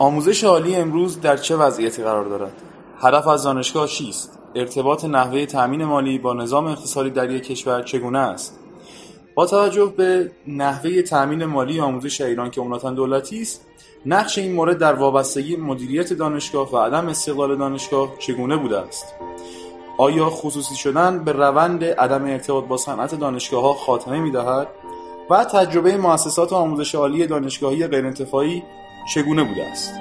آموزش عالی امروز در چه وضعیتی قرار دارد؟ هدف از دانشگاه چیست؟ ارتباط نحوه تأمین مالی با نظام اقتصادی در یک کشور چگونه است؟ با توجه به نحوه تأمین مالی آموزش ایران که عمدتا دولتی است نقش این مورد در وابستگی مدیریت دانشگاه و عدم استقلال دانشگاه چگونه بوده است آیا خصوصی شدن به روند عدم ارتباط با صنعت دانشگاه ها خاتمه می دهد و تجربه مؤسسات آموزش عالی دانشگاهی غیرانتفاعی چگونه بوده است؟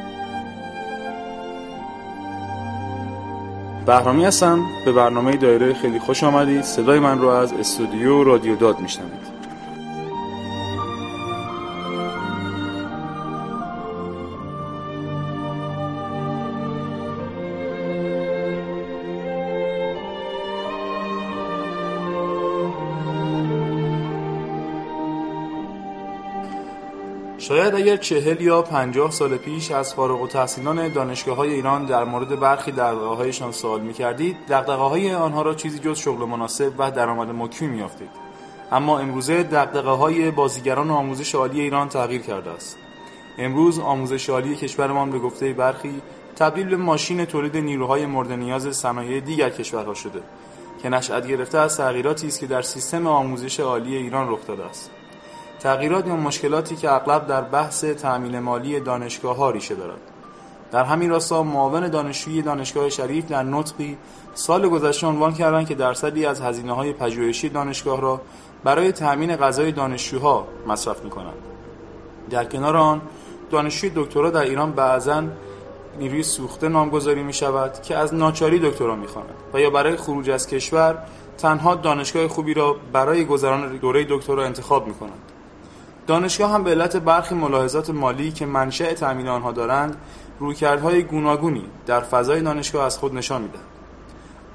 بهرامی هستم. به برنامه دایره خیلی خوش آمدید. صدای من رو از استودیو رادیو داد میشنوید. شاید اگر چهل یا پنجاه سال پیش از فارغ و تحصیلان دانشگاه های ایران در مورد برخی دقدقه هایشان سوال می کردید دقدقه های آنها را چیزی جز شغل مناسب و درآمد مکمی می یافتید. اما امروزه دقدقه های بازیگران آموزش عالی ایران تغییر کرده است امروز آموزش عالی کشورمان به گفته برخی تبدیل به ماشین تولید نیروهای مورد نیاز صنایع دیگر کشورها شده که نشأت گرفته از تغییراتی است که در سیستم آموزش عالی ایران رخ داده است تغییرات یا مشکلاتی که اغلب در بحث تأمین مالی دانشگاه ها ریشه دارد در همین راستا معاون دانشجوی دانشگاه شریف در نطقی سال گذشته عنوان کردند که درصدی از هزینه های پژوهشی دانشگاه را برای تأمین غذای دانشجوها مصرف می کنند. در کنار آن دانشجوی دکترا در ایران بعضا نیروی سوخته نامگذاری می شود که از ناچاری دکترا می و یا برای خروج از کشور تنها دانشگاه خوبی را برای گذران دوره دکترا انتخاب می کنند. دانشگاه هم به علت برخی ملاحظات مالی که منشأ تأمین آنها دارند رویکردهای گوناگونی در فضای دانشگاه از خود نشان می‌دهد.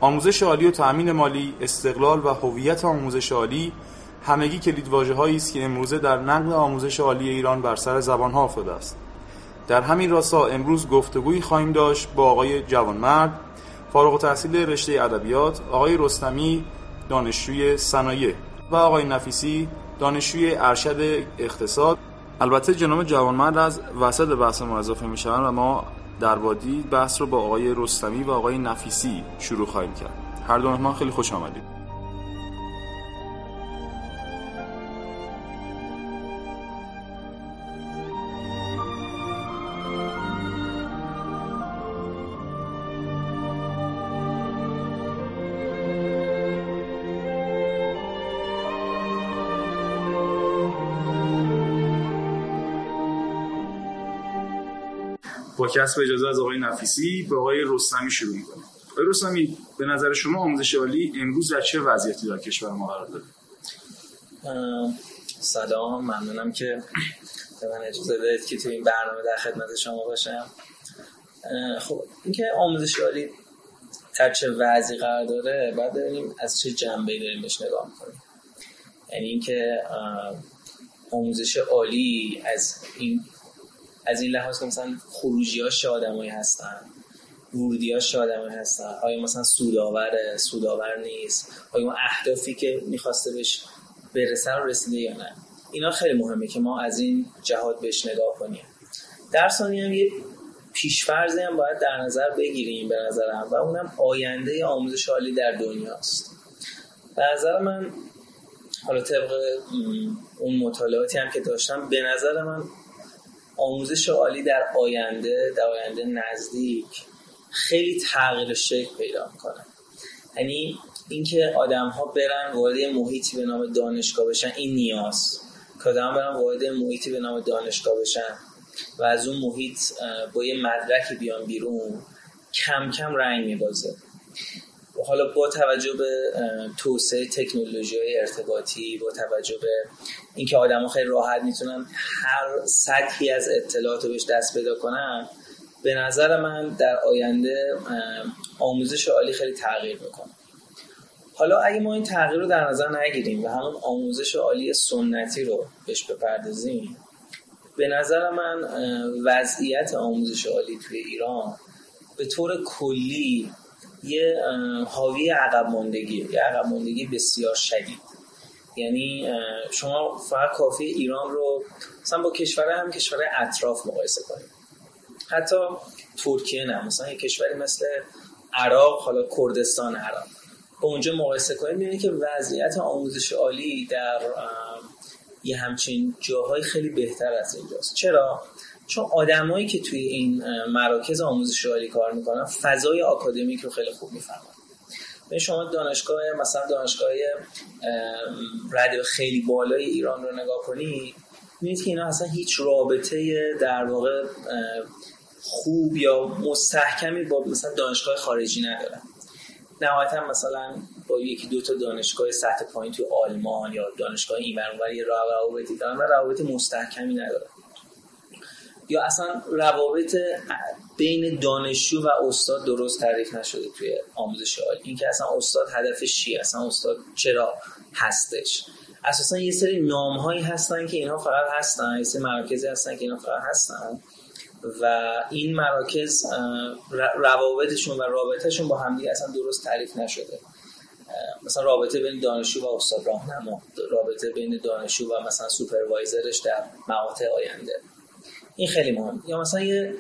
آموزش عالی و تأمین مالی استقلال و هویت آموزش عالی همگی کلید واژه‌هایی است که امروزه در نقل آموزش عالی ایران بر سر زبانها افتاده است. در همین راستا امروز گفتگویی خواهیم داشت با آقای جوانمرد فارغ التحصیل رشته ادبیات آقای رستمی دانشجوی صنایع و آقای نفیسی دانشجوی ارشد اقتصاد. البته جناب جوانمرد از وسط بحث ما اضافه می و ما در وادی بحث رو با آقای رستمی و آقای نفیسی شروع خواهیم کرد. هر دو مهمان خیلی خوش آمدید. با کسب اجازه از آقای نفیسی به آقای رستمی شروع می‌کنیم. آقای رستمی به نظر شما آموزش عالی امروز در چه وضعیتی در کشور ما قرار داره؟ سلام ممنونم که به من اجازه دادید که تو این برنامه در خدمت شما باشم. خب اینکه آموزش عالی در چه وضعی قرار داره بعد ببینیم از چه جنبه داریم بهش نگاه می‌کنیم. یعنی اینکه آموزش عالی از این از این لحاظ که مثلا خروجی ها آدمایی هستن؟ ورودی ها آدمایی هستن؟ آیا مثلا سوداوره سوداور نیست؟ آیا اون اهدافی که می‌خواسته بهش برسه رو رسیده یا نه؟ اینا خیلی مهمه که ما از این جهات بهش نگاه کنیم. در ثانی هم یه پیشفرزی هم باید در نظر بگیریم به نظرم و اونم آینده آموزش عالی در دنیاست. به نظر من حالا طبق اون مطالعاتی هم که داشتم به نظر من آموزش عالی در آینده در آینده نزدیک خیلی تغییر شکل پیدا می‌کنه. یعنی اینکه آدم ها برن وارد محیطی به نام دانشگاه بشن این نیاز. که آدم برن وارد محیطی به نام دانشگاه بشن و از اون محیط با یه مدرکی بیان بیرون کم کم رنگ میبازه. حالا با توجه به توسعه تکنولوژی های ارتباطی با توجه به اینکه آدما خیلی راحت می‌تونن هر سطحی از اطلاعات رو بهش دست پیدا کنن به نظر من در آینده آموزش عالی خیلی تغییر می‌کنه. حالا اگه ما این تغییر رو در نظر نگیریم و همون آموزش عالی سنتی رو بهش بپردازیم به نظر من وضعیت آموزش عالی توی ایران به طور کلی یه حاوی عقب ماندگی یه عقب ماندگی بسیار شدید. یعنی شما فقط کافی ایران رو مثلا با کشور هم کشور اطراف مقایسه کنید. حتی ترکیه نه مثلا یه کشوری مثل عراق حالا کردستان عراق. با اونجا مقایسه کنید می‌بینید که وضعیت آموزش عالی در یه همچین جاهای خیلی بهتر از اینجاست. چرا؟ چون آدمایی که توی این مراکز آموزش عالی کار می‌کنن فضای آکادمیک رو خیلی خوب می‌فهمن. به شما دانشگاه مثلا دانشگاه رد خیلی بالای ایران رو نگاه کنید می‌بینید که اینا اصلا هیچ رابطه در واقع خوب یا مستحکمی با مثلا دانشگاه خارجی ندارن. نهایتا مثلا با یکی دو تا دانشگاه سطح پایین تو آلمان یا دانشگاه این یه روابطی دارن و روابط مستحکمی ندارن. یا اصلا روابط بین دانشجو و استاد درست تعریف نشده توی آموزش عالی؟ اینکه اصلا استاد هدفش چیه اصلا استاد چرا هستش؟ اساسا یه سری نام هایی هستن که اینها فقط هستن. یه سری مراکزی هستن که اینها فقط هستن. و این مراکز روابطشون و رابطهشون با همدیگه اصلا درست تعریف نشده. مثلا رابطه بین دانشجو و استاد راهنما رابطه بین دانشجو و مثلا supervisor ش در مقاطع آینده. این خیلی مهم یا مثلا یه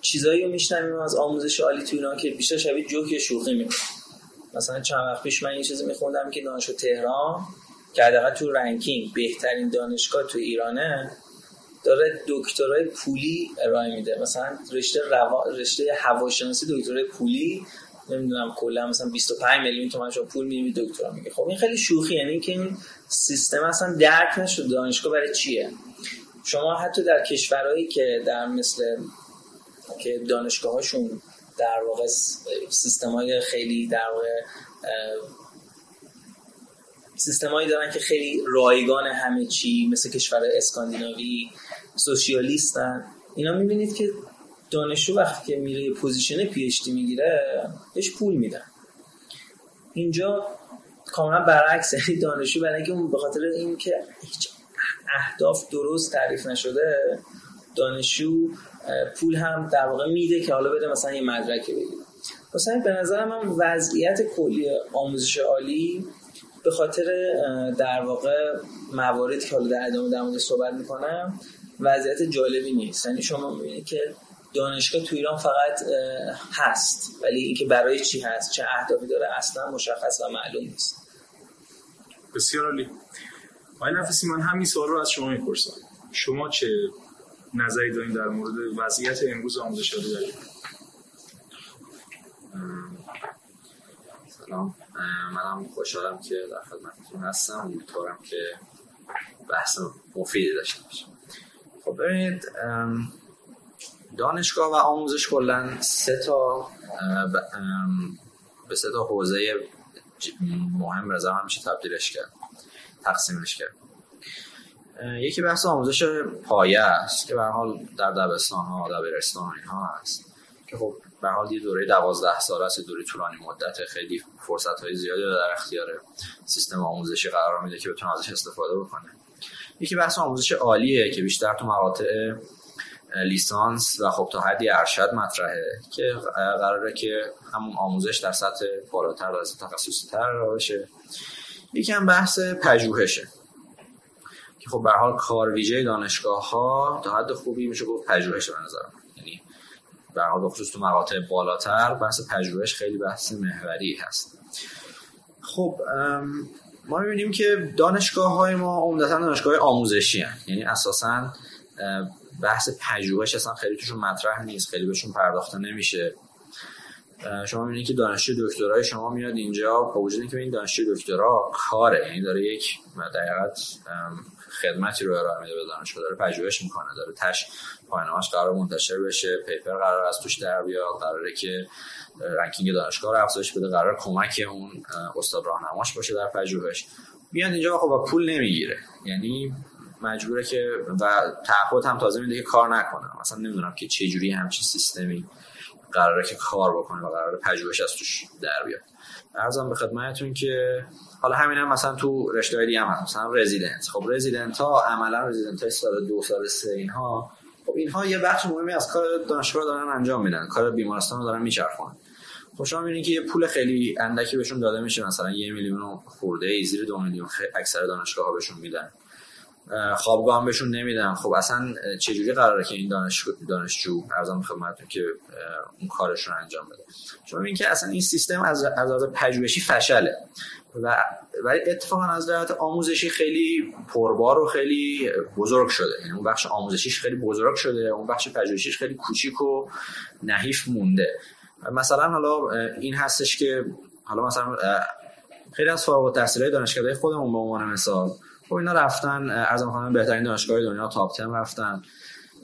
چیزایی رو میشنویم از آموزش عالی تو اینا که بیشتر شبیه جوک شوخی می‌کنه. مثلا چند وقت پیش من این چیزی میخوندم که دانشگاه تهران که حداقل تو ranking بهترین دانشگاه تو ایرانه داره دکترای پولی ارائه میده. مثلا رشته روا... رشته هواشناسی دکترای پولی نمی‌دونم کلا مثلا 25 میلیون تومان شما پول می‌دید دکترا میگه خب این خیلی شوخی یعنی که این سیستم اصلا درک نشد دانشگاه برای چیه؟ شما حتی در کشورهایی که در مثل که دانشگاهاشون در واقع سیستم های خیلی در واقع سیستمایی دارن که خیلی رایگان همه چی مثل کشور اسکاندیناوی سوسیالیستن اینا می‌بینید که دانشجو وقتی که میره position پی می‌گیره بهش پول میدن. اینجا کاملا برعکس یعنی دانشجو برای اینکه اون به خاطر اینکه هیچ اهداف درست تعریف نشده دانشجو پول هم در واقع میده که حالا بده مثلا یه مدرک بگیره. مثلا به نظر من وضعیت کلی آموزش عالی به خاطر در واقع مواردی که حالا در ادامه در مورد صحبت می‌کنم وضعیت جالبی نیست. یعنی شما می‌بینید که دانشگاه تو ایران فقط هست ولی اینکه برای چی هست چه اهدافی داره اصلا مشخص و معلوم نیست. بسیار عالی. آقای نفسی من همین سوال رو از شما می‌پرسم. شما چه نظری دارین در مورد وضعیت امروز آموزش عالی سلام. منم خوشحالم که در خدمتتون هستم. امیدوارم که بحث مفیدی داشته باشم خب ببینید دانشگاه و آموزش کلا سه تا به سه تا حوزه مهم رضا هم میشه تبدیلش کرد. تقسیمش کرد. یکی بحث آموزش پایه است که به حال در دبستان ها دبیرستان اینها هست که خب به حال یه دوره دوازده سال است دوره طولانی مدت. خیلی فرصت های زیادی در اختیار سیستم آموزشی قرار میده که بتونه ازش استفاده بکنه. یکی بحث آموزش عالیه که بیشتر تو مقاطع لیسانس و خب تا حدی ارشد مطرحه که قراره که همون آموزش در سطح بالاتر و تخصصی تر بشه یکم بحث پژوهشه. که خب به حال کار ویژه دانشگاه ها تا حد خوبی میشه گفت پژوهش به نظر یعنی به حال خصوص تو مقاطع بالاتر بحث پژوهش خیلی بحث محوری هست. خب ما می‌بینیم که دانشگاه های ما عمدتا دانشگاه آموزشی هن. یعنی اساسا بحث پژوهش اصلا خیلی توشون مطرح نیست خیلی بهشون پرداخته نمیشه. شما می‌بینید که دانشجو دکترای شما میاد اینجا با وجود اینکه این دانشجو دکترا کاره یعنی داره یک دقیقت خدمتی رو ارائه میده به دانشجو داره پژوهش می‌کنه داره تش پایانه‌اش قرار منتشر بشه پیپر قرار از توش در بیاد قراره که رنکینگ دانشگاه رو افزایش بده قرار کمک اون استاد راهنماش باشه در پژوهش. میاد اینجا خب با پول نمی‌گیره. یعنی مجبوره که و تعهد هم تازه میده که کار نکنه. مثلا نمی‌دونم که چه جوری همچین سیستمی قراره که کار بکنه و قراره پژوهش از توش در بیاد. ارزم به خدمتتون که حالا همین هم مثلا تو رشته دیگه هم مثلا رزیدنت. خب رزیدنت ها عملا رزیدنت های سال دو سال سه اینها. خب اینها یه بخش مهمی از کار دانشگاه دارن انجام میدن. کار بیمارستان رو دارن میچرخونن. خب شما می‌بینید که یه پول خیلی اندکی بهشون داده میشه. مثلا یه میلیون خورده ای زیر دو میلیون اکثر دانشگاه ها بهشون میدن. خوابگاه هم بهشون نمیدن خب اصلا چجوری قراره که این دانش دانشجو ارزم خدمتتون که اون کارش رو انجام بده؟ چون اینکه اصلا این سیستم از از پژوهشی فشله. و ولی اتفاقا از لحاظ آموزشی خیلی پربار و خیلی بزرگ شده. یعنی اون بخش آموزشیش خیلی بزرگ شده اون بخش پژوهشیش خیلی کوچیک و نحیف مونده. مثلا حالا این هستش که حالا مثلا خیلی از فارغ التحصیلای دانشگاهی خودمون به عنوان مثال خب اینا رفتن از می‌خوام بهترین دانشگاه دنیا تاپ 10 رفتن.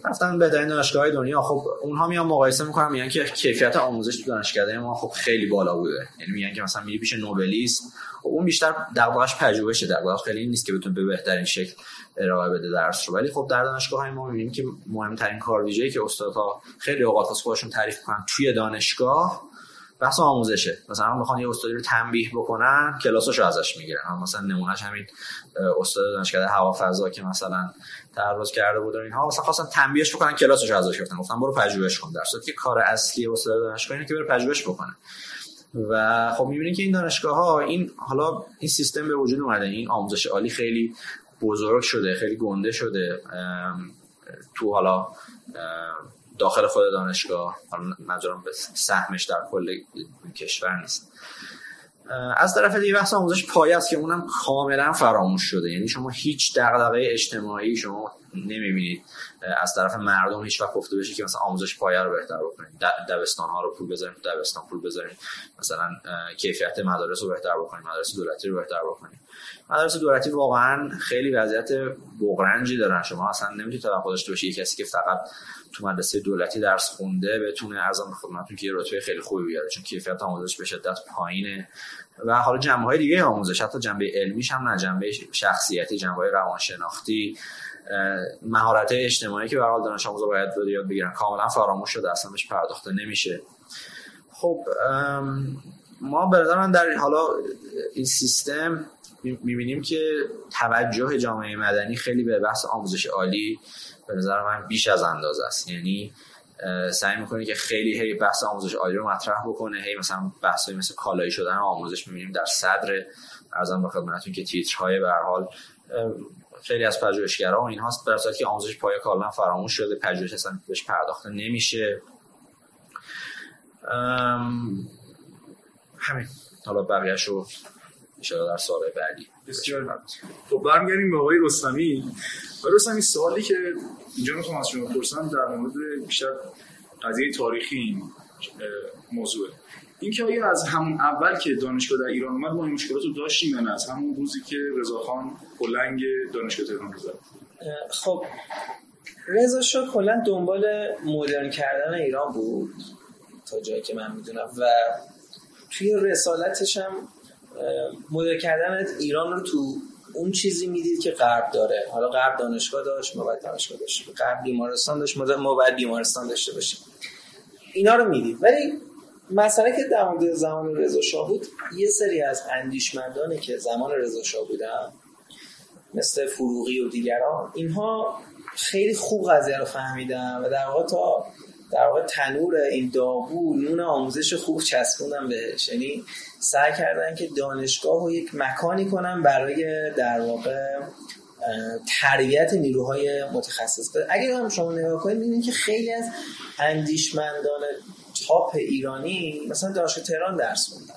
رفتن بهترین دانشگاه دنیا. خب اونها میان مقایسه می‌کنن میگن که کیفیت آموزش تو دانشگاه ما خب خیلی بالا بوده. یعنی میگن که مثلا میری پیش نوبلیست. خب اون بیشتر دغدغش پژوهشه دغدغش خیلی نیست که بتونه به بهترین شکل ارائه بده درس رو. ولی خب در دانشگاه های ما می‌بینیم که مهمترین کار ویژه‌ای که استادها خیلی اوقات خودشون تعریف کنن توی دانشگاه بحث آموزشه. مثلا می‌خوان یه استادی رو تنبیه بکنن کلاساشو ازش می‌گیرن. مثلا نمونهش همین استاد دانشگاه هوافضا که مثلا تعرض کرده بود اینها مثلا خواستن تنبیهش بکنن کلاساشو ازش گرفتن. گفتن برو پژوهش کن. در که کار اصلی استاد دانشگاه اینه که بره پژوهش بکنه. و خب می‌بینید که این دانشگاه ها این حالا این سیستم به وجود اومده. این آموزش عالی خیلی بزرگ شده خیلی گنده شده. تو حالا داخل خود دانشگاه منظورم به سهمش در کل کشور نیست. از طرف دیگه بحث آموزش پایه است که اونم کاملا فراموش شده. یعنی شما هیچ دغدغه اجتماعی شما نمی‌بینید از طرف مردم هیچ وقت گفته بشه که مثلا آموزش پایه رو بهتر بکنید دبستان ها رو پول بذاریم دبستان پول بذاریم. مثلا کیفیت مدارس رو بهتر بکنیم مدارس دولتی رو بهتر بکنیم مدارس دولتی واقعا خیلی وضعیت بغرنجی دارن. شما اصلا نمی‌تونید توقع داشته باشید کسی که فقط تو مدرسه دولتی درس خونده بتونه ارزان خدمتتون که یه رتبه خیلی خوبی بیاره چون کیفیت آموزش به شدت پایینه. و حالا جنبه های دیگه آموزش حتی جنبه علمیش هم نه جنبه شخصیتی جنبه روانشناختی. مهارت اجتماعی که به حال دانش آموزا باید یاد بگیرن. کاملا فراموش شده اصلا بهش پرداخته نمیشه. خب ما من در حالا این سیستم می‌بینیم که توجه جامعه مدنی خیلی به بحث آموزش عالی به نظر من بیش از اندازه است. یعنی سعی می‌کنه که خیلی هی بحث آموزش عالی رو مطرح بکنه هی مثلا بحث مثل کالایی شدن آموزش می‌بینیم در صدر. ارزم به خدمتتون که تیترهای به حال خیلی از پژوهشگرا و اینهاست. در که آموزش پایه کاملا فراموش شده پژوهش اصلا بهش پرداخته نمیشه. همین. حالا بقیه‌شو رو در سوال بعدی. بسیار خب برمیگردیم به آقای رستمی. آقای رستمی سوالی که اینجا می‌خوام از شما بپرسم در مورد بیشتر قضیه تاریخی این موضوعه. اینکه آیا از همون اول که دانشگاه در ایران اومد ما این مشکلات رو داشتیم یا نه؟ از همون روزی که رضاخان کلنگ دانشگاه تهران رو زد. خب رضا شاه کلا دنبال مدرن کردن ایران بود تا جایی که من می‌دونم و توی رسالتش هم مدل کردن ایران رو تو اون چیزی می‌دید که غرب داره. حالا غرب دانشگاه داشت ما باید دانشگاه داشت غرب بیمارستان داشت ما باید بیمارستان داشته باشیم. اینا رو می‌دید. ولی مسئله که در مورد زمان رضا شاه بود یه سری از اندیشمندانی که زمان رضا شاه بودن مثل فروغی و دیگران اینها خیلی خوب قضیه رو فهمیدن و در واقع تا در واقع تنور این داغو نون آموزش خوب چسبونن بهش. یعنی سعی کردن که دانشگاه رو یک مکانی کنن برای در واقع تربیت نیروهای متخصص. اگر هم شما نگاه کنید می‌بینید که خیلی از اندیشمندان تاپ ایرانی مثلا دانشگاه تهران درس خوندن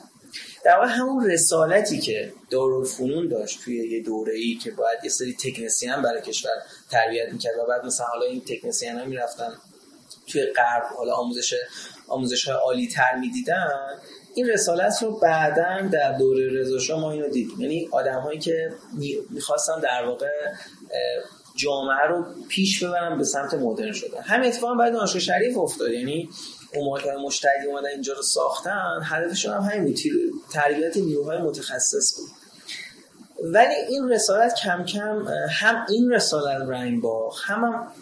در واقع همون رسالتی که دارالفنون داشت توی یه دوره ای که باید یه سری تکنسیان برای کشور تربیت می‌کرد و بعد مثلا حالا این تکنسیان ها می‌رفتن توی غرب حالا آموزش آموزش های عالی این رسالت رو بعدا در دوره رضا ما اینو دیدیم. یعنی آدم هایی که می‌خواستن در واقع جامعه رو پیش ببرن به سمت مدرن شدن. همین اتفاق بعد دانشگاه شریف افتاد. یعنی که مشتری اومدن اینجا رو ساختن هدفشون هم همین بود. تربیت نیروهای متخصص بود. ولی این رسالت کم کم هم این رسالت رنگ باخت هم, هم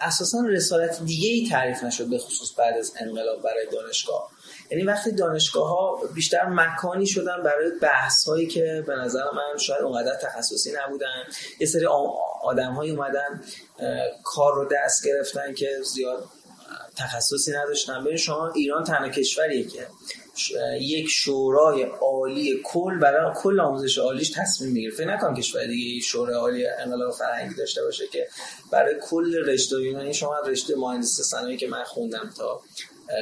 اساسا رسالت دیگه ای تعریف نشد به خصوص بعد از انقلاب برای دانشگاه. یعنی وقتی دانشگاه ها بیشتر مکانی شدن برای بحث هایی که به نظر من شاید اونقدر تخصصی نبودن یه سری آدم هایی اومدن کار رو دست گرفتن که زیاد تخصصی نداشتن. ببین شما ایران تنها کشوریه که یک شورای عالی کل برای کل آموزش عالیش تصمیم می‌گیره. فکر نکن کشور دیگه شورای عالی انقلاب فرهنگی داشته باشه که برای کل رشته یونانی شما رشته مهندسی صنایع که من خوندم تا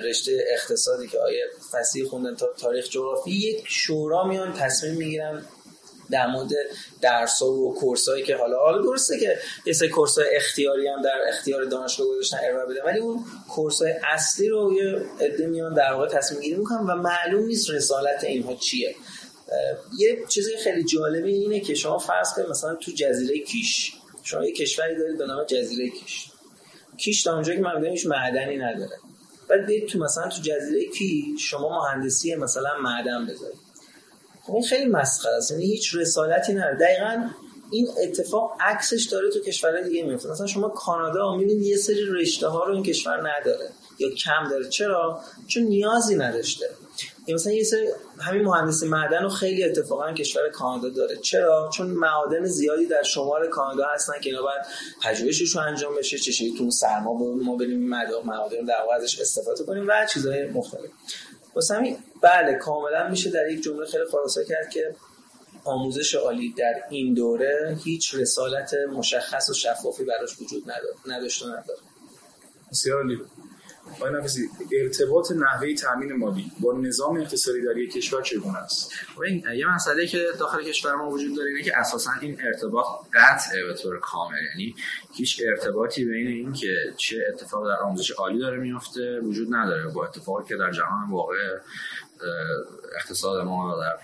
رشته اقتصادی که آیه فصیح خوندن تا تاریخ جغرافی یک شورا میان تصمیم می‌گیرن در مورد درس و کورسایی که حالا حالا درسته که یه سری کورسای اختیاری هم در اختیار دانشگاه گذاشتن ارائه بده ولی اون کورسای اصلی رو یه عده میان در واقع تصمیم گیری می‌کنن و معلوم نیست رسالت اینها چیه. یه چیزی خیلی جالبی اینه که شما فرض کنید مثلا تو جزیره کیش شما یه کشوری دارید به نام جزیره کیش. کیش تا اونجا که من هیچ معدنی نداره. ولی تو مثلا تو جزیره کی شما مهندسی مثلا معدن بذارید. این خیلی مسخره است. یعنی هیچ رسالتی نداره. دقیقا این اتفاق عکسش داره تو کشورهای دیگه میفته. مثلا شما کانادا می‌بینید یه سری رشته ها رو این کشور نداره یا کم داره. چرا؟ چون نیازی نداشته. یا مثلا یه سری همین مهندسی معدن رو خیلی اتفاقا کشور کانادا داره. چرا؟ چون معادن زیادی در شمال کانادا هستن که اینا باید پژوهشش رو انجام بشه چه تو سرما ما بریم معادن در ازش استفاده کنیم و چیزهای مختلف. واسه همین بله کاملا میشه در یک جمله خیلی خلاصه کرد که آموزش عالی در این دوره هیچ رسالت مشخص و شفافی براش وجود نداشته نداره. بسیار آقای نفیسی ارتباط نحوه تامین مالی با نظام اقتصادی در یک کشور چگونه است؟ این یه مسئله که داخل کشور ما وجود داره اینه که اساسا این ارتباط قطعه به طور کامل. یعنی هیچ ارتباطی بین این که چه اتفاق در آموزش عالی داره میفته وجود نداره با اتفاقی که در جهان واقع اقتصاد ما در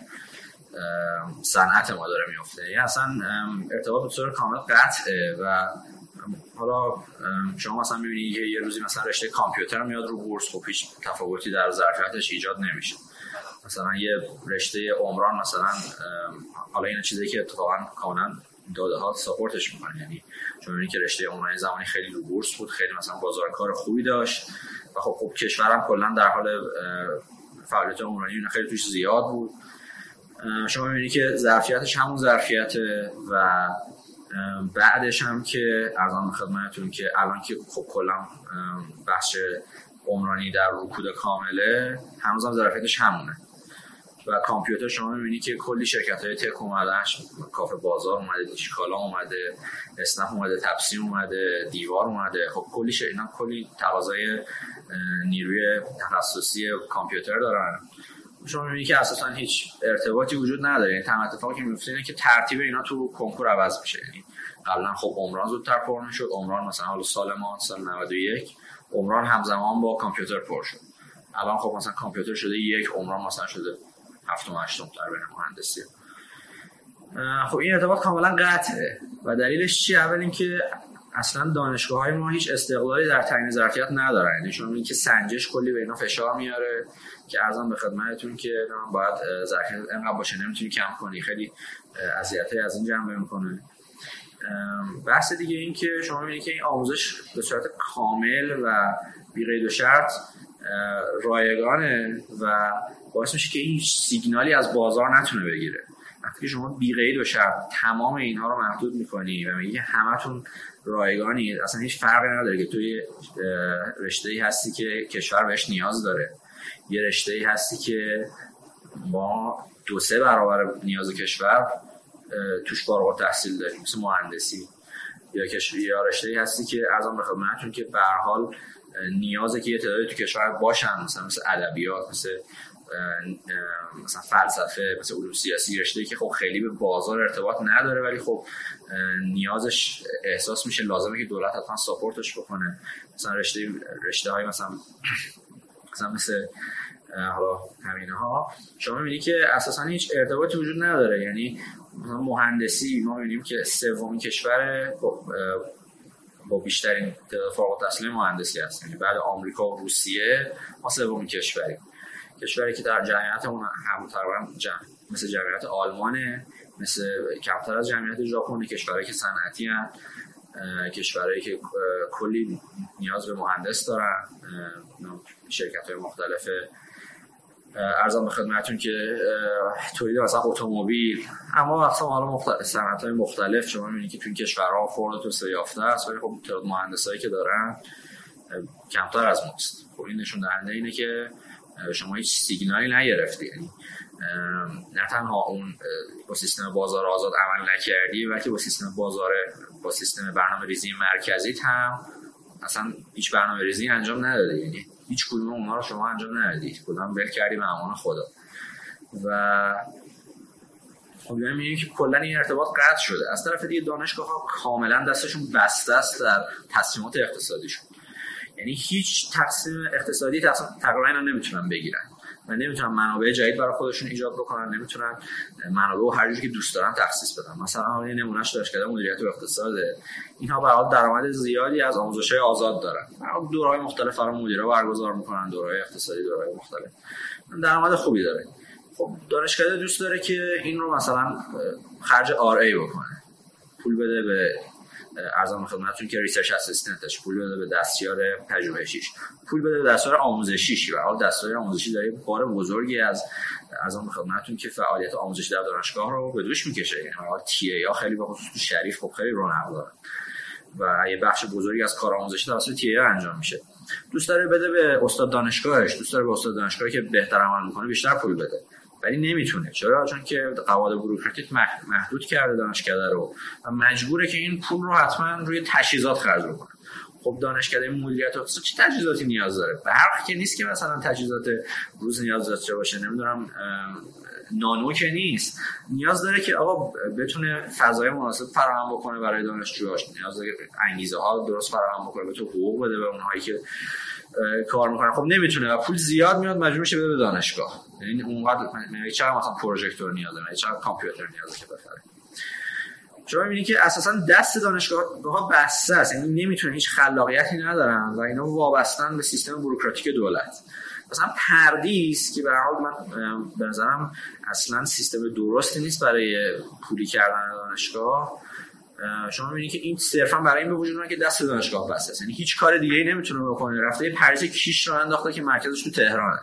صنعت ما داره میفته یعنی اصلا ارتباط به طور کامل قطعه و حالا شما مثلا می‌بینید که یه روزی مثلا رشته کامپیوتر میاد رو بورس خب هیچ تفاوتی در ظرفیتش ایجاد نمیشه. مثلا یه رشته عمران مثلا حالا این چیزی که اتفاقا کاملا داده ها ساپورتش می‌کنه. یعنی چون می‌بینید که رشته عمران زمانی خیلی رو بورس بود خیلی مثلا بازار کار خوبی داشت و خب خب کشورم کلا در حال فعالیت عمرانی خیلی توش زیاد بود. شما می‌بینید که ظرفیتش همون ظرفیت و بعدش هم که ارزان خدمتتون که الان که خب کلا بخش عمرانی در رکود کامله هنوز هم ظرفیتش همونه. و کامپیوتر شما می‌بینی که کلی شرکت های تک اومدن کافه بازار اومده دیشکالا اومده اسنپ اومده تپسی اومده دیوار اومده. خب کلی اینا کلی تقاضای نیروی تخصصی کامپیوتر دارن. شما می‌بینید که اساسا هیچ ارتباطی وجود نداره. یعنی تمام اتفاقی که میفته اینه که ترتیب اینا تو کنکور عوض میشه. یعنی قبلا خب عمران زودتر پر شد عمران مثلا حالا سال ما سال 91 عمران همزمان با کامپیوتر پر شد. الان خب مثلا کامپیوتر شده یک عمران مثلا شده هفتم هشتم در بین مهندسی. خب این ارتباط کاملا قطعه. و دلیلش چی اول اینکه اصلا دانشگاه های ما هیچ استقلالی در تعیین ظرفیت ندارن. یعنی شما که سنجش کلی به اینا فشار میاره که ارزم به خدمتتون که باید ظرفیت انقدر باشه نمی‌تونی کم کنی. خیلی اذیت از این جنبه می‌کنه. بحث دیگه این که شما می‌بینید که این آموزش به صورت کامل و بی و شرط رایگانه و باعث میشه که این سیگنالی از بازار نتونه بگیره. وقتی شما بی قید و شرط تمام اینها رو محدود می‌کنی و میگی همتون رایگانی اصلا هیچ فرقی نداره که توی رشته ای هستی که کشور بهش نیاز داره. یه رشته ای هستی که ما دو سه برابر نیاز کشور توش فارغ تحصیل داریم مثل مهندسی. یا کشور یا رشته ای هستی که ارزان به خدمتتون که به حال نیازه که یه تعدادی تو کشور باشن مثلا مثل ادبیات مثل مثلا فلسفه مثل علوم سیاسی رشته که خب خیلی به بازار ارتباط نداره ولی خب نیازش احساس میشه لازمه که دولت حتما ساپورتش بکنه. مثلا رشته رشته های مثلا مثلا مثل حالا همینه ها شما می‌بینید که اساسا هیچ ارتباطی وجود نداره. یعنی مهندسی ما می‌بینیم که سومین کشور با بیشترین فارغ التحصیل مهندسی هست. یعنی بعد آمریکا و روسیه ما سومین کشوری کشوری که در جمعیت اون هم تقریبا جمع. مثل جمعیت آلمانه مثل کمتر از جمعیت ژاپن کشورهایی که صنعتی کشورهایی که کلی نیاز به مهندس دارن شرکت های مختلف ارزان به خدمتتون که تولید مثلا اتومبیل اما اصلا حالا مختلف صنعت های مختلف شما می‌بینید که تو این کشورها فرد تو یافته است ولی خب تعداد مهندسایی که دارن کمتر از ماست خب این نشون دهنده اینه که شما هیچ سیگنالی نگرفتی. یعنی نه تنها اون با سیستم بازار آزاد عمل نکردی بلکه با سیستم بازار با سیستم برنامه ریزی مرکزی هم اصلا هیچ برنامه ریزی انجام نداده یعنی هیچ کدوم اونها رو شما انجام ندادید کدام ول کردی به امان خدا. و خب یعنی که کلا این ارتباط قطع شده. از طرف دیگه دانشگاه ها کاملا دستشون بسته است در تصمیمات اقتصادیشون. یعنی هیچ تقسیم اقتصادی تقریبا اینا نمی‌تونن بگیرن. و نمی‌تونن منابع جدید برای خودشون ایجاد بکنن نمی‌تونن منابع و هر که دوست دارن تخصیص بدن. مثلا این نمونهش داشت کرده مدیریت و اقتصاد اینها به حال درآمد زیادی از آموزش آزاد دارن. دورهای مختلف برای مدیرا برگزار می‌کنن دورهای اقتصادی دورهای مختلف. درآمد خوبی داره. خب دانشکده دوست داره که این رو مثلا خرج RA بکنه. پول بده به عرضم خدمتتون که research assistant ش پول بده به دستیار پژوهشیش. پول بده به دستیار آموزشیش و به هر حال دستیار آموزشی داره بار بزرگی از عرضم خدمتتون که فعالیت آموزشی در دانشگاه رو به دوش می‌کشه. یعنی حالا TA خیلی به خصوص شریف خب خیلی رونق داره و یه بخش بزرگی از کار آموزشی توسط TA انجام میشه. دوست داره بده به استاد دانشگاهش. دوست داره به استاد دانشگاهی که بهتر عمل می‌کنه بیشتر پول بده. ولی نمی‌تونه. چرا؟ چون که قواعد بوروکراتیک محدود کرده دانشکده رو و مجبوره که این پول رو حتما روی تجهیزات خرج بکنه. خب دانشکده مدیریت اقتصاد چه تجهیزاتی نیاز داره؟ برق که نیست که مثلا تجهیزات روز نیاز داشته باشه. نمی‌دونم نانو که نیست. نیاز داره که آقا بتونه فضای مناسب فراهم بکنه برای دانشجوهاش. نیاز داره انگیزه ها درست فراهم بکنه. بتونه حقوق بده به اونهایی که کار می‌کنن. خب نمی‌تونه و پول زیاد میاد مجبور میشه بده به دانشگاه. یعنی اونقدر چرا مثلا پروژکتور نیاز داره چرا کامپیوتر نیازه که بخره شما می‌بینید که اساسا دست دانشگاه ها بسته است یعنی نمی‌تونه هیچ خلاقیتی ندارن و اینا وابستن به سیستم بوروکراتیک دولت. مثلا پردیس که به حال من به نظرم اصلا سیستم درستی نیست برای پولی کردن دانشگاه. شما می‌بینید که این صرفا برای این به وجود که دست دانشگاه بسته. است یعنی هیچ کار دیگه ای نمی‌تونه بکنه. رفته پریز کیش رو انداخته که مرکزش تو تهرانه.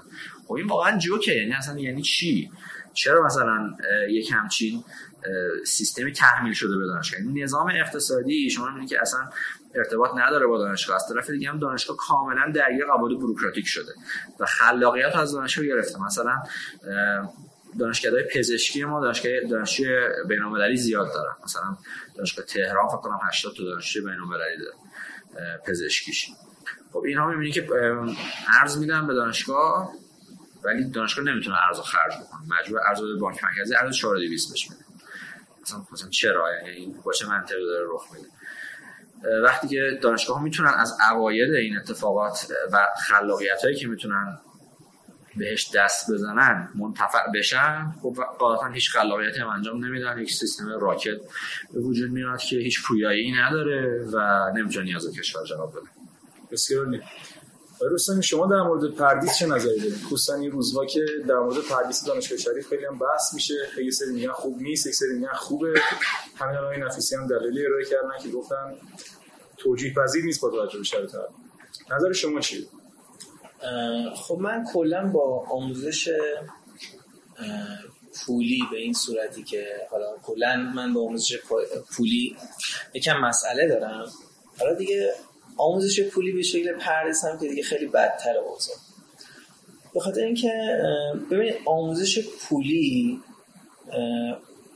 خب این واقعا جوکه. یعنی اصلا یعنی چی؟ چرا مثلا یک همچین سیستمی تحمیل شده به دانشگاه؟ نظام اقتصادی شما می‌بینید که اصلا ارتباط نداره با دانشگاه. از طرف دیگه هم دانشگاه کاملا درگیر قواعد بوروکراتیک شده و خلاقیت از دانشگاه گرفته. مثلا دانشگاه پزشکی ما دانشگاه دانشجوی بین‌المللی زیاد دارن. مثلا دانشگاه تهران فکر کنم 80 تا دانشجوی بین‌المللی داره پزشکیش. خب اینها می‌بینی که ارز میدن به دانشگاه ولی دانشگاه نمی‌تونه ارز خرج بکنه. مجبور ارز به بانک مرکزی ارز 4200 بهش میده. مثلا مثلا چرا؟ یعنی با چه منطقی داره رخ میده. وقتی که دانشگاه ها می‌تونن از عواید این اتفاقات و خلاقیت هایی که می‌تونن بهش دست بزنن منتفع بشن خب قاعدتا هیچ خلاقیتی هم انجام نمیدن یک سیستم راکت به وجود میاد که هیچ پویایی نداره و نمی‌تونه نیاز کشور جواب بده. بسیار رستمی شما در مورد پردیس چه نظری دارید؟ خصوصا این روزها که در مورد پردیس دانشگاه شریف خیلی هم بحث میشه خیلی سری میگن خوب نیست یک سری میگن خوبه. همین الان نفیسی هم دلیلی ارائه کردن که گفتن توجیه پذیر نیست با توجه به شرایط نظر شما چیه؟ خب من کلا با آموزش پولی به این صورتی که حالا کلا من با آموزش پولی یکم مسئله دارم. حالا دیگه آموزش پولی به شکل پردیس هم که دیگه خیلی بدتر اوضاع به خاطر اینکه ببینید آموزش پولی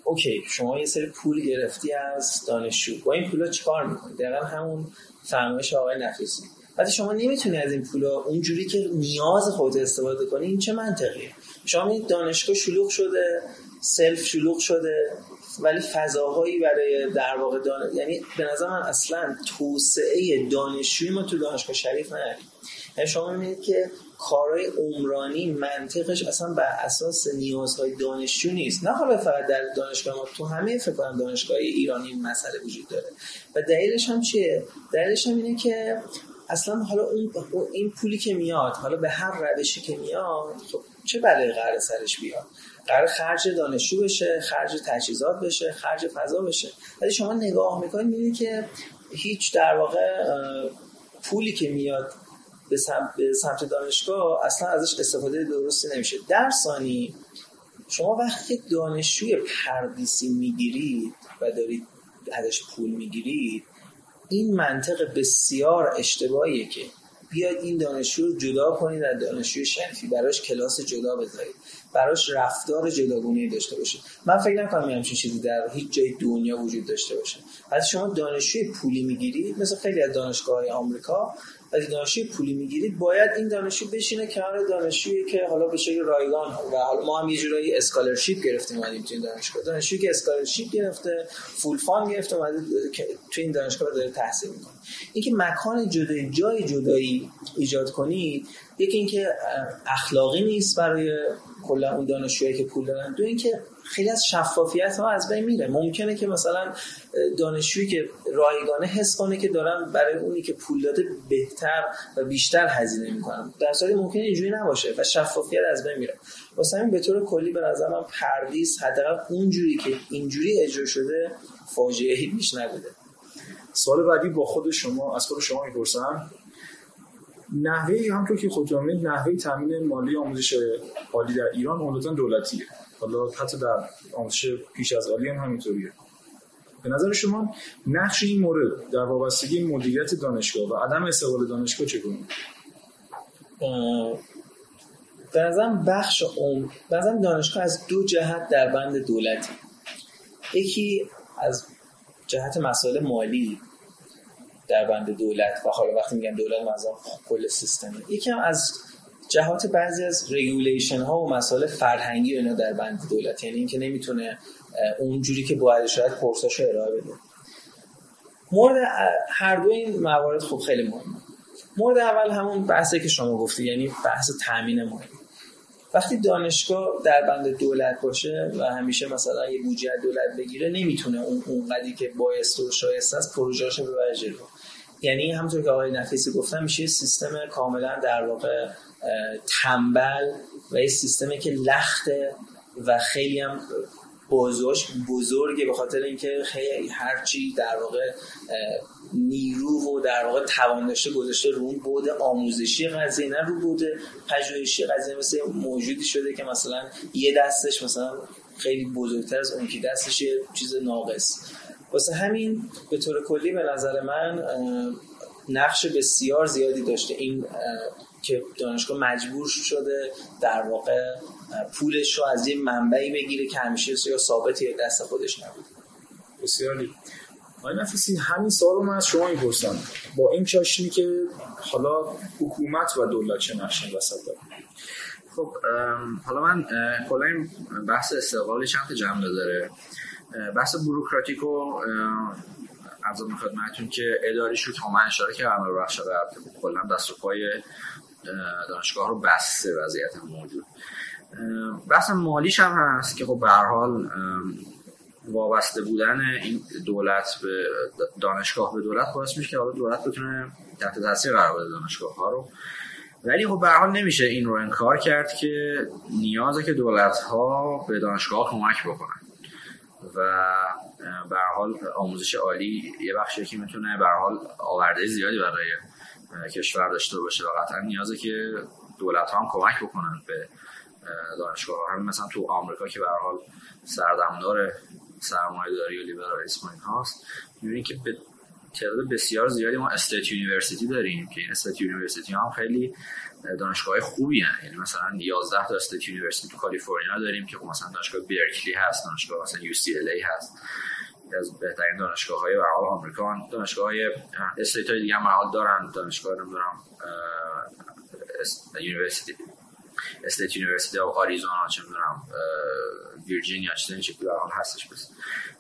اوکی شما یه سری پول گرفتی از دانشجو. با این پولا چیکار می‌کنی؟ دقیقا همون فرمایش آقای نفیسی. وقتی شما نمی‌تونی از این پولا اونجوری که نیاز خودت استفاده کنی این چه منطقیه؟ شما این دانشگاه شلوغ شده سلف شلوغ شده ولی فضاهایی برای در واقع دان... یعنی به نظر من اصلا توسعه دانشجوی ما تو دانشگاه شریف نداریم یعنی شما می‌بینید که کارهای عمرانی منطقش اصلا بر اساس نیازهای دانشجو نیست. نه حالا فقط در دانشگاه ما تو همه فکر کنم دانشگاه ایرانی مسئله وجود داره. و دلیلش هم چیه؟ دلیلش هم اینه که اصلا حالا اون این پولی که میاد حالا به هر روشی که میاد خب چه بلایی قرار سرش بیاد؟ قرار خرج دانشجو بشه خرج تجهیزات بشه خرج فضا بشه. ولی شما نگاه می‌کنید می‌بینید که هیچ در واقع پولی که میاد به سمت, دانشگاه اصلا ازش استفاده درستی نمیشه. در ثانی شما وقتی دانشجوی پردیسی می‌گیرید و دارید ازش پول می‌گیرید این منطق بسیار اشتباهیه که بیاید این دانشجو رو جدا کنید از دانشجوی شریفی براش کلاس جدا بذارید. براش رفتار جداگونه داشته باشید. من فکر نکنم همچین چیزی در هیچ جای دنیا وجود داشته باشه. از شما دانشجوی پولی می‌گیرید مثل خیلی از دانشگاه آمریکا از دانشجوی پولی می‌گیرید باید این دانشجو بشینه کنار دانشجویی که حالا به شکل رایگان و حالا ما هم یه جورایی scholarship گرفتیم اومدیم تو این دانشگاه. دانشجویی که scholarship گرفته فول فان گرفته اومده تو این دانشگاه داره تحصیل می‌کنه. اینکه مکان جدایی جای جدایی ایجاد کنید یکی اینکه اخلاقی نیست برای کلا اون دانشجویی که پول دارن. دو اینکه خیلی از شفافیت ها از بین میره. ممکنه که مثلا دانشجویی که رایگانه حس کنه که دارن برای اونی که پول داده بهتر و بیشتر هزینه می‌کنن. در صورتی ممکنه اینجوری نباشه و شفافیت از بین میره. واسه همین به طور کلی به نظر من پردیس حداقل اونجوری که اینجوری اجرا شده فاجعه بیش نبوده. سوال بعدی با خود شما از خود شما می‌پرسم. نحوه همطور که خود نحوه تامین مالی آموزش عالی در ایران عمدتا دولتیه. حالا حتی در آموزش پیش از عالی هم همینطوریه. به نظر شما نقش این مورد در وابستگی مدیریت دانشگاه و عدم استقلال دانشگاه چگونه؟ به بخش اون به دانشگاه از دو جهت در بند دولتی. یکی از جهت مسائل مالی در بند دولت و حالا وقتی میگم دولت مثلا کل سیستم. یکم از جهات بعضی از رگولیشن ها و مسائل فرهنگی اینا در بند دولت. یعنی اینکه نمی‌تونه اونجوری که باید شاید کورساشو ارائه بده. مورد هر دو این موارد خب خیلی مهمه. مورد اول همون بحثی که شما گفتی یعنی بحث تامین مالی. وقتی دانشگاه در بند دولت باشه و همیشه مثلا یه بودجه دولت بگیره نمی‌تونه اون اونقدی که بایست و شایسته است پروژه‌اشو ببره جلو. یعنی همونطور که آقای نفیسی گفتم میشه سیستم کاملا در واقع تنبل و یه سیستمی که لخته و خیلی هم بزرگ بزرگه به خاطر اینکه خیلی هرچی در واقع نیرو و در واقع توان داشته گذاشته رو بود آموزشی قضیه نه رو بود پژوهشی قضیه. مثل موجودی شده که مثلا یه دستش مثلا خیلی بزرگتر از اون که دستش چیز ناقص. واسه همین به طور کلی به نظر من نقش بسیار زیادی داشته. این که دانشگاه مجبور شده در واقع پولش رو از یه منبعی بگیره که همیشه یا ثابتی دست خودش نبود بسیاری. آقای نفیسی همین سوال رو من از شما می‌پرسم. با این چاشنی که حالا حکومت و دولت چه نقشی وسط داره؟ خب حالا من کلا این بحث استقلال چند تا جمله داره. بحث بروکراتیک و از اون خدمتتون که اداریش رو تا من اشاره کردم رو بخش کلا دست و دانشگاه رو بسته وضعیت موجود. بحث مالیش هم هست که خب به هر حال وابسته بودن این دولت به دانشگاه به دولت باعث میشه که حالا دولت بتونه تحت تاثیر قرار بده دانشگاه ها رو. ولی خب به حال نمیشه این رو انکار کرد که نیازه که دولت ها به دانشگاه کمک بکنن. و به حال آموزش عالی یه بخشی که می‌تونه به حال آورده زیادی برای کشور داشته باشه و قطعا نیازه که دولت ها هم کمک بکنن به دانشگاه همین مثلا تو آمریکا که به حال سردمدار سرمایه داری و لیبرالیسم هاست می‌بینید که به تعداد بسیار زیادی ما state university داریم که این state university هم خیلی دانشگاه خوبی هن. یعنی مثلا 11 تا state university تو کالیفرنیا داریم که مثلا دانشگاه برکلی هست دانشگاه مثلا UCLA هست از بهترین دانشگاه های آمریکا دانشگاه های state های دیگه هم دارن دانشگاه نمی‌دونم یونیورسیتی استیت یونیورسیتی آریزونا چه می‌دونم ویرجینیا چه حال هستش بس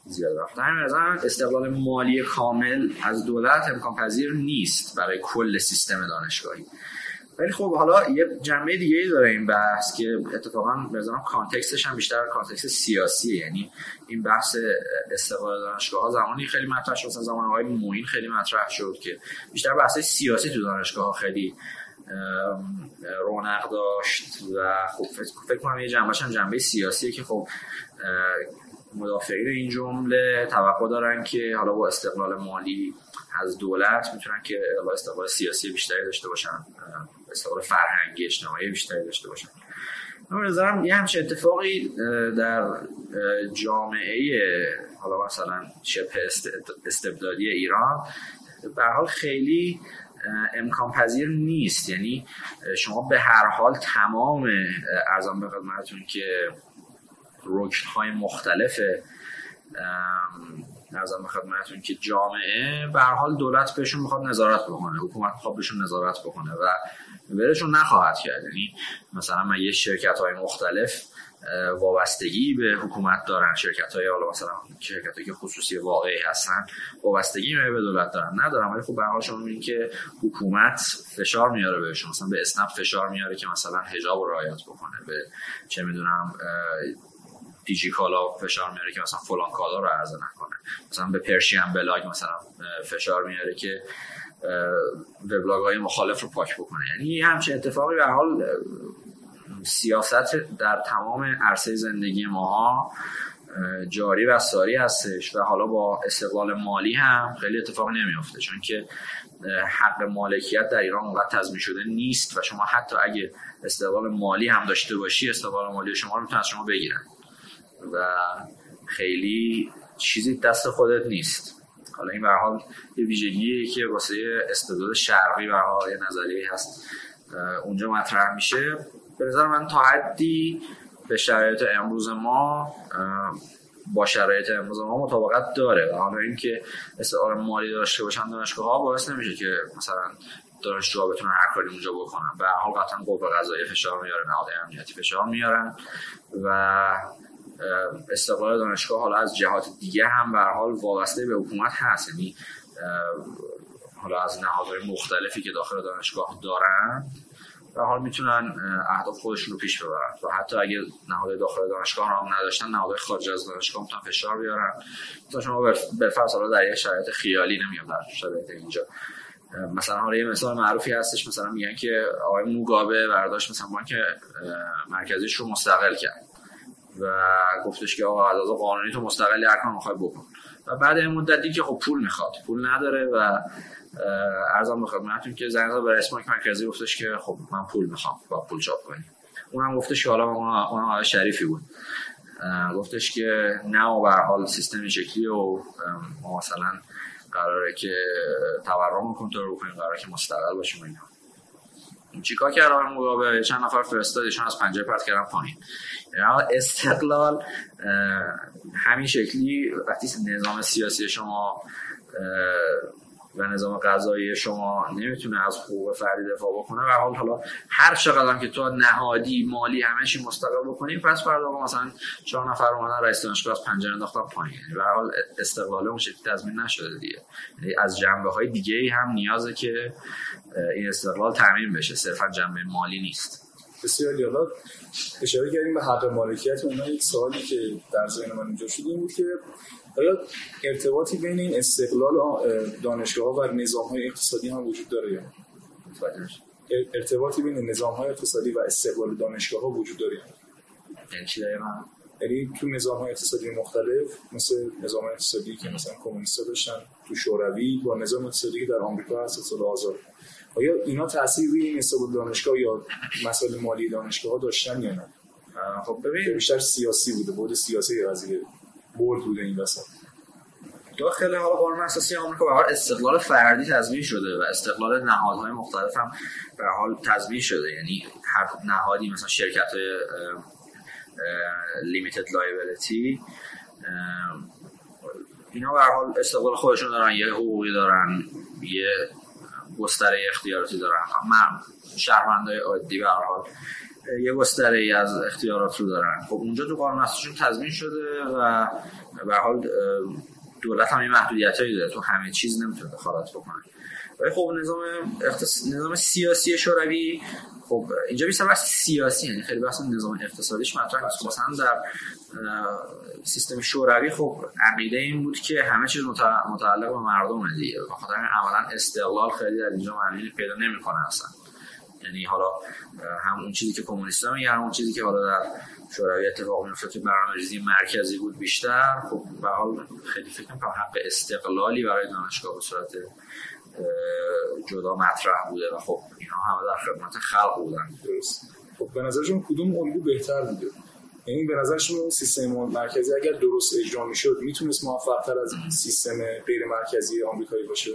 زیاد رفت از استقلال مالی کامل از دولت امکان پذیر نیست برای کل سیستم دانشگاهی. ولی خب حالا یه جنبه دیگه ای داره این بحث که اتفاقا بزنم کانتکستش هم بیشتر کانتکست سیاسیه یعنی این بحث استقلال دانشگاه ها زمانی خیلی مطرح شد مثلا زمان آقای موین خیلی مطرح شد که بیشتر بحث سیاسی تو دانشگاه ها خیلی رونق داشت و خب فکر کنم یه جنبهش هم جنبه سیاسیه که خب مدافعین این جمله توقع دارن که حالا با استقلال مالی از دولت می‌تونن که استقلال سیاسی بیشتری داشته باشن استقلال فرهنگی اجتماعی بیشتری داشته باشن. من نظرم یه همچه اتفاقی در جامعه حالا مثلا شبه استبدادی ایران به حال خیلی امکان پذیر نیست. یعنی شما به هر حال تمام ارزان به خدمتتون که رکن های مختلف ارزان به خدمتتون که جامعه به حال دولت بهشون می‌خواد نظارت بکنه حکومت می‌خواد بهشون نظارت بکنه و بهشون نخواهد کرد. یعنی مثلا من یه شرکت های مختلف وابستگی به حکومت دارن. شرکت های حالا مثلا شرکت که خصوصی واقعی هستن وابستگی به دولت دارن. ندارم ولی خب به حال شما که حکومت فشار میاره بهشون. مثلا به اسنپ فشار میاره که مثلا حجاب رو رعایت بکنه به چه می‌دونم دیجی کالا فشار میاره که مثلا فلان کالا رو عرضه نکنه. مثلا به پرشین بلاگ مثلا فشار میاره که وبلاگ های مخالف رو پاک بکنه. یعنی همچین اتفاقی به حال سیاست در تمام عرصه زندگی ماها جاری و ساری هستش و حالا با استقلال مالی هم خیلی اتفاق نمیافته. چون که حق مالکیت در ایران اونقدر تضمین شده نیست و شما حتی اگه استقلال مالی هم داشته باشی استقلال مالی شما رو می‌تونن از شما بگیرن. و خیلی چیزی دست خودت نیست. حالا این به یه ویژگیه که واسه استعداد شرقی و یه نظریه هست. اونجا مطرح میشه. به نظر من تا حدی به شرایط امروز ما با شرایط امروز ما مطابقت داره. و حالا اینکه استعار مالی داشته باشن دانشگاه ها باعث نمیشه که مثلا دانشجوها بتونن هر کاری اونجا بکنن. به حال قطعا قوه قضایی فشار میاره نهاد امنیتی فشار میارن و استقلال دانشگاه حالا از جهات دیگه هم به حال وابسته به حکومت هست. یعنی حالا از نهادهای مختلفی که داخل دانشگاه دارن به حال می‌تونن اهداف خودشون رو پیش ببرن. و حتی اگه نهادهای داخل دانشگاه هم نداشتن نهادهای خارج از دانشگاه می‌تونن فشار بیارن. تا شما به فرض حالا در یه شرایط خیالی نمیاد در شرایط اینجا. مثلا حالا یه مثال معروفی هستش مثلا میگن که آقای موگابه برداشت مثلا بانک مرکزیش رو مستقل کرد. و گفتش که آقا از قانونی تو مستقلی هر کار می‌خوای بکن. و بعد این مدتی که خب پول می‌خواد. پول نداره و ارزم به خدمتتون که زنگ زد به رئیس بانک مرکزی گفتش که خب من پول می‌خوام با پول چاپ کنی اونم گفتش که حالا اون شریفی بود. گفتش که نه و به حال سیستم شکلی و ما مثلا قراره که تورم رو کنترل بکنیم قراره که مستقل باشیم اینا. چیکار کرد آقای مقابل چند نفر فرستادشون از پنجره پرت کردن پایین. یعنی استقلال همین شکلی وقتی نظام سیاسی شما و نظام قضایی شما نمی‌تونه از حقوق فردی دفاع بکنه. و حال حالا هر چقدر که تو نهادی مالی همشی مستقل بکنی پس فردا مثلا چهار نفر اومدن رئیس دانشگاه از پنجره انداختن پایین. و حال استقلال اون شکلی تضمین نشده دیگه. یعنی از جنبه های دیگه هم نیازه که این استقلال تعمین بشه. صرفا جنبه مالی نیست. بسیار یالا اشاره کردیم به حق مالکیت. اونها یک سوالی که در ذهن من اینجا شده این بود که آیا ارتباطی بین این استقلال دانشگاه و نظام های اقتصادی هم وجود داره یا ارتباطی بین نظام های اقتصادی و استقلال دانشگاه ها وجود داره یعنی چی یعنی تو نظام های اقتصادی مختلف مثل نظام اقتصادی که مثلا کمونیست داشتن تو شوروی با نظام اقتصادی در آمریکا هست سال آزاد. آیا اینا تاثیر روی این استقلال دانشگاه یا مسائل مالی دانشگاه ها داشتن یا نه؟ خب ببین بیشتر سیاسی بوده بود سیاسی قضیه. برد بوده این وسط. داخل حالا قانون اساسی آمریکا به حال استقلال فردی تضمین شده و استقلال نهادهای مختلف هم به حال تضمین شده. یعنی هر نهادی مثلا شرکت های لیمیتد لایبیلیتی اینا به حال استقلال خودشون دارن یه حقوقی دارن یه گستره اختیاراتی دارن. شهروندای عادی به حال یه گستره ای از اختیارات رو دارن. خب اونجا تو قانون اساسیشون تضمین شده و به حال دولت هم این محدودیتایی داره. تو همه چیز نمی‌تونه دخالت بکنه. ولی خب نظام اختص... نظام سیاسی شوروی خب اینجا بیشتر بحث سیاسی یعنی خیلی بحث نظام اقتصادیش مطرح نیست. مثلا در سیستم شوروی خب عقیده این بود که همه چیز متعلق به مردم دیگه. بخاطر عملا استقلال خیلی در اینجا معنی پیدا نمی‌کنه اصلا. یعنی حالا همون چیزی که کمونیست‌ها میگن همون چیزی که حالا در شوروی اتفاق میفته که برنامه‌ریزی مرکزی بود بیشتر. خب به حال خیلی فکر کنم حق استقلالی برای دانشگاه به صورت جدا مطرح بوده و خب اینا همه در خدمت خلق بودن. درست. خب به نظرشون کدوم الگو بهتر بوده؟ یعنی به نظر شما سیستم مرکزی اگر درست اجرا می‌شد می‌تونست موفق تر از سیستم غیر مرکزی آمریکایی باشه؟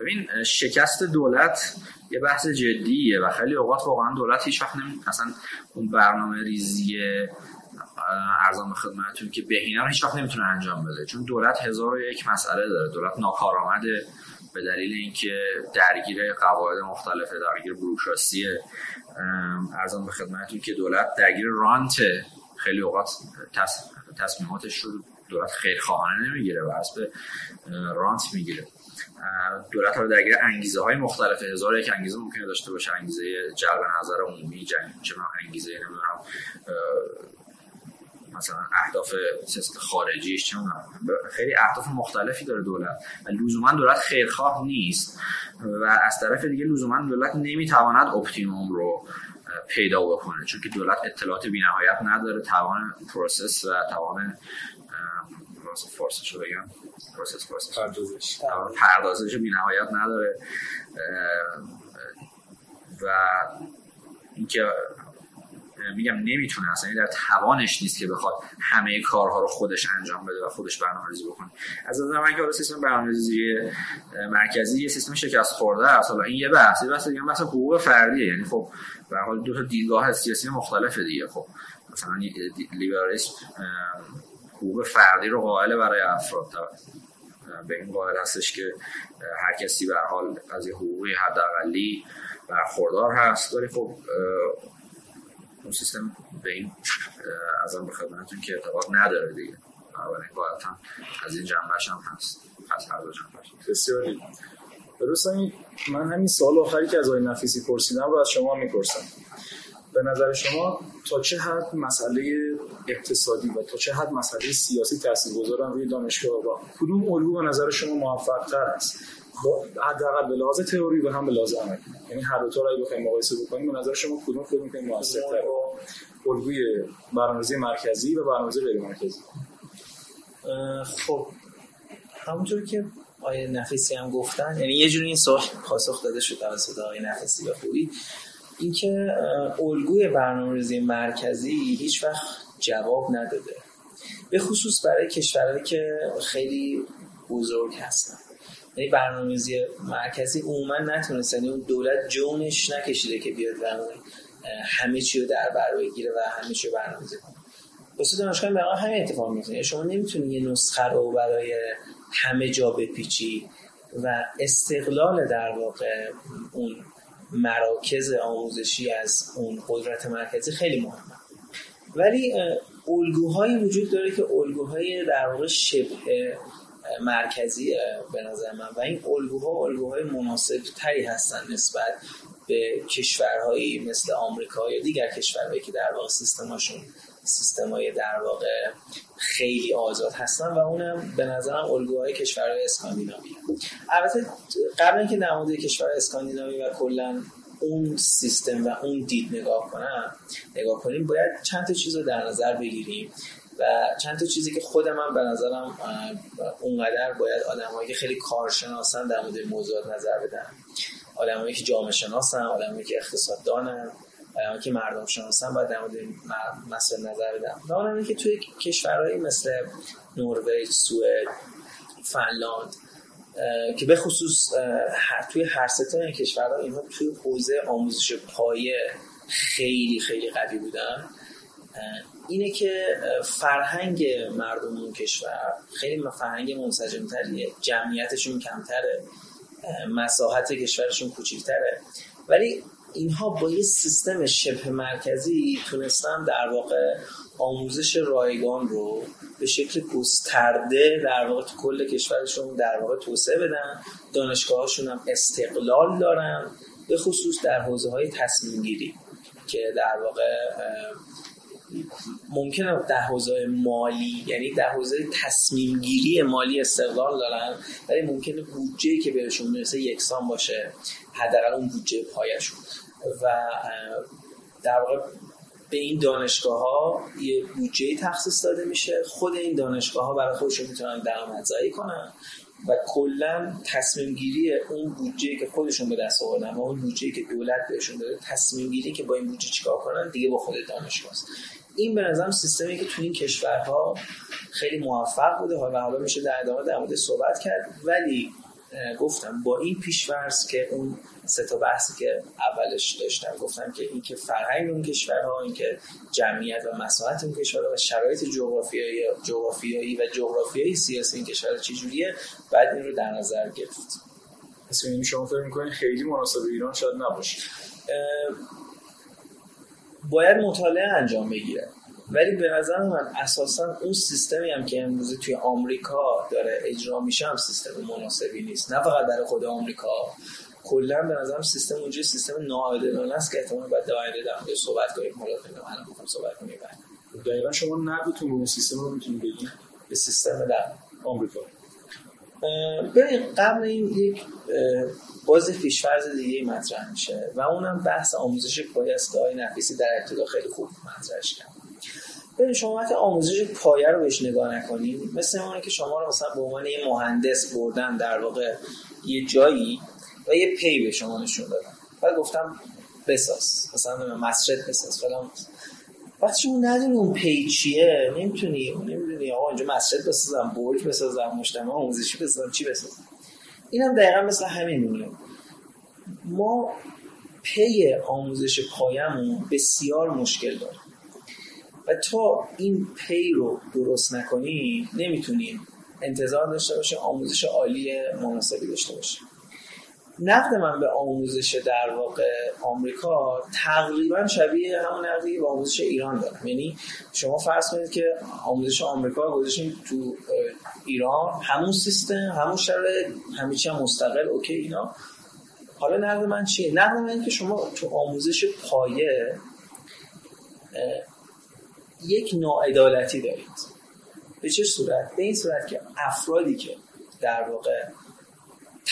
ببین شکست دولت یه بحث جدیه و خیلی اوقات واقعا دولت هیچ وقت نمی اصلا اون برنامه ریزی ارزان خدمتتون که بهینه رو هیچ وقت نمی‌تونه انجام بده. چون دولت هزار و یک مسئله داره. دولت ناکارآمده به دلیل اینکه درگیر قواعد مختلفه درگیر بروکراسی ارزان به خدمتتون که دولت درگیر رانت خیلی اوقات تصمیماتش رو دولت خیرخواهانه نمی‌گیره و به رانت می‌گیره. دولت رو درگیر انگیزه های مختلف هزار یک انگیزه ممکنه داشته باشه انگیزه جلب نظر عمومی جنگ چه انگیزه نمی‌دونم مثلا اهداف سیاست خارجیش چه خیلی اهداف مختلفی داره دولت و لزوما دولت خیرخواه نیست و از طرف دیگه لزوما دولت نمی‌تواند optimum رو پیدا بکنه. چون که دولت اطلاعات بینهایت نداره. توان process و توان فارسیشو بگم. process process. پردازش. پردازش بینهایت نداره. و اینکه میگم نمی‌تونه اصلا در توانش نیست که بخواد همه کارها رو خودش انجام بده و خودش برنامه‌ریزی بکنه. از نظر من که سیستم برنامه‌ریزی مرکزی یه سیستم شکست خورده است. حالا این یه بحثی بحث دیگه بحث حقوق فردیه. یعنی خب به حال دو تا دیدگاه سیاسی مختلف دیگه. خب مثلا لیبرالیسم حقوق فردی رو قائل برای افراد. به این قائل هستش که هر کسی به حال از حقوقی حداقلی برخوردار هست. ولی خب اون سیستم به این از خدمتتون که اعتقاد نداره دیگه. بنابراین هم از این جنبش هم هست. از هر دو جنبش. بسیاری درست من همین سال آخری که از آقای نفیسی پرسیدم رو از شما می‌پرسم. به نظر شما تا چه حد مسئله اقتصادی و تا چه حد مسئله سیاسی تاثیرگذارن روی دانشگاه و کدوم الگو به نظر شما موفق تر است؟ حداقل به لحاظ تئوری و هم به لحاظ عملی. یعنی هر دو تا رو بخوایم مقایسه بکنیم به نظر شما کدوم فکر می‌کنید موثرتره الگوی برنامه‌ریزی مرکزی و برنامه‌ریزی غیر مرکزی. خب همونطور که آیه نفیسی هم گفتن یعنی یه جوری این سوال پاسخ داده شد توسط آیه نفیسی و خوبی. اینکه الگوی برنامه‌ریزی مرکزی هیچ وقت جواب نداده. به خصوص برای کشورهایی که خیلی بزرگ هستن. یعنی برنامه‌ریزی مرکزی عموما نتونست. یعنی اون دولت جونش نکشیده که بیاد و همه چی رو در بر بگیره و همه چی رو برنامه‌ریزی کنه. واسه دانشگاه واقعا همین اتفاق میفته یعنی شما نمی‌تونی یه نسخه رو برای همه جا بپیچی و استقلال در واقع اون مراکز آموزشی از اون قدرت مرکزی خیلی مهمه. ولی الگوهایی وجود داره که الگوهای در واقع شبه مرکزی به نظر من. و این الگوها الگوهای مناسب تری هستن نسبت به کشورهایی مثل آمریکا یا دیگر کشورهایی که در واقع سیستماشون سیستم های در واقع خیلی آزاد هستن و اونم به نظرم الگوهای کشورهای اسکاندیناوی البته قبل اینکه مورد کشور اسکاندیناوی و کلا اون سیستم و اون دید نگاه کنم نگاه کنیم باید چند تا چیز رو در نظر بگیریم. و چند تا چیزی که خود من به نظرم اونقدر باید آدمایی که خیلی کارشناسن در مورد موضوعات نظر بدن. آدمایی که جامعه شناسن آدمایی که اقتصاددانن آدمایی که مردم شناسن باید در مورد مسائل نظر بدن. و که توی کشورهایی مثل نروژ، سوئد، فنلاند که به خصوص توی هر سه این کشورها اینها توی حوزه آموزش پایه خیلی خیلی قوی بودن اینه که فرهنگ مردم اون کشور خیلی فرهنگ منسجمتریه. جمعیتشون کمتره. مساحت کشورشون کوچیکتره. ولی اینها با یه سیستم شبه مرکزی تونستن در واقع آموزش رایگان رو به شکل گسترده در واقع تو کل کشورشون در واقع توسعه بدن. دانشگاهاشون هم استقلال دارن به خصوص در حوزه های تصمیم گیری که در واقع ممکنه در حوزه مالی یعنی در حوزه تصمیم گیری مالی استقلال دارن ولی ممکنه بودجه که بهشون می‌رسه یکسان باشه حداقل اون بودجه پایشون. و در واقع به این دانشگاه ها یه بودجه تخصیص داده میشه. خود این دانشگاه ها برای خودشون می‌تونن درآمدزایی کنن و کلا تصمیم گیری اون بودجه که خودشون به دست آوردن و اون بودجه که دولت بهشون داده تصمیم گیری که با این بودجه چیکار کنن دیگه با خود دانشگاه است این به نظرم سیستمی که تو این کشورها خیلی موفق بوده. و حالا میشه در ادامه در مورد صحبت کرد. ولی گفتم با این پیشورز که اون سه تا بحثی که اولش داشتم گفتم که این که فرهنگ اون کشورها این که جمعیت و مساحت اون کشورها و شرایط جغرافیایی جغرافیایی و جغرافیایی سیاسی این کشور چجوریه بعد این رو در نظر گرفت. پس شما فکر می‌کنید خیلی مناسب ایران شاید نباشه. باید مطالعه انجام بگیره. ولی به نظر من اساسا اون سیستمی هم که امروزه توی آمریکا داره اجرا میشه هم سیستم مناسبی نیست. نه فقط در خود آمریکا. کلا به نظرم سیستم اونجا سیستم ناعادلانه است که احتمال در آینده در صحبت کنیم. حالا من می‌خوام صحبت کنیم دقیقا شما نقدتون به سیستم رو می‌تونید بگید؟ به سیستم در آمریکا. ببین قبل این یک باز پیشفرض دیگه مطرح میشه و اونم بحث آموزش پایه است که نفیسی در ابتدا خیلی خوب مطرحش کرد. ببین شما وقتی آموزش پایه رو بهش نگاه نکنید مثل اونه که شما رو مثلا به عنوان یه مهندس بردن در واقع یه جایی و یه پی به شما نشون دادن. بعد گفتم بساز. مثلا مسجد بساز. فلان وقتی شما ندونی اون پی چیه؟ نمی‌تونی. نمی‌دونی. آقا اینجا مسجد بسازم برج بسازم مجتمع آموزشی بسازم چی بسازم؟ اینم دقیقا مثل همین ما پی آموزش پایمون بسیار مشکل داره. و تا این پی رو درست نکنیم نمی‌تونیم انتظار داشته باشه آموزش عالی مناسبی داشته باشه نقد من به آموزش در واقع آمریکا تقریبا شبیه همون نقدی به آموزش ایران دارم. یعنی شما فرض کنید که آموزش آمریکا گذاشتیم تو ایران همون سیستم همون شرایط همه چی مستقل اوکی اینا. حالا نقد من چیه؟ نقد من که شما تو آموزش پایه یک ناعدالتی دارید. به چه صورت؟ به این صورت که افرادی که در واقع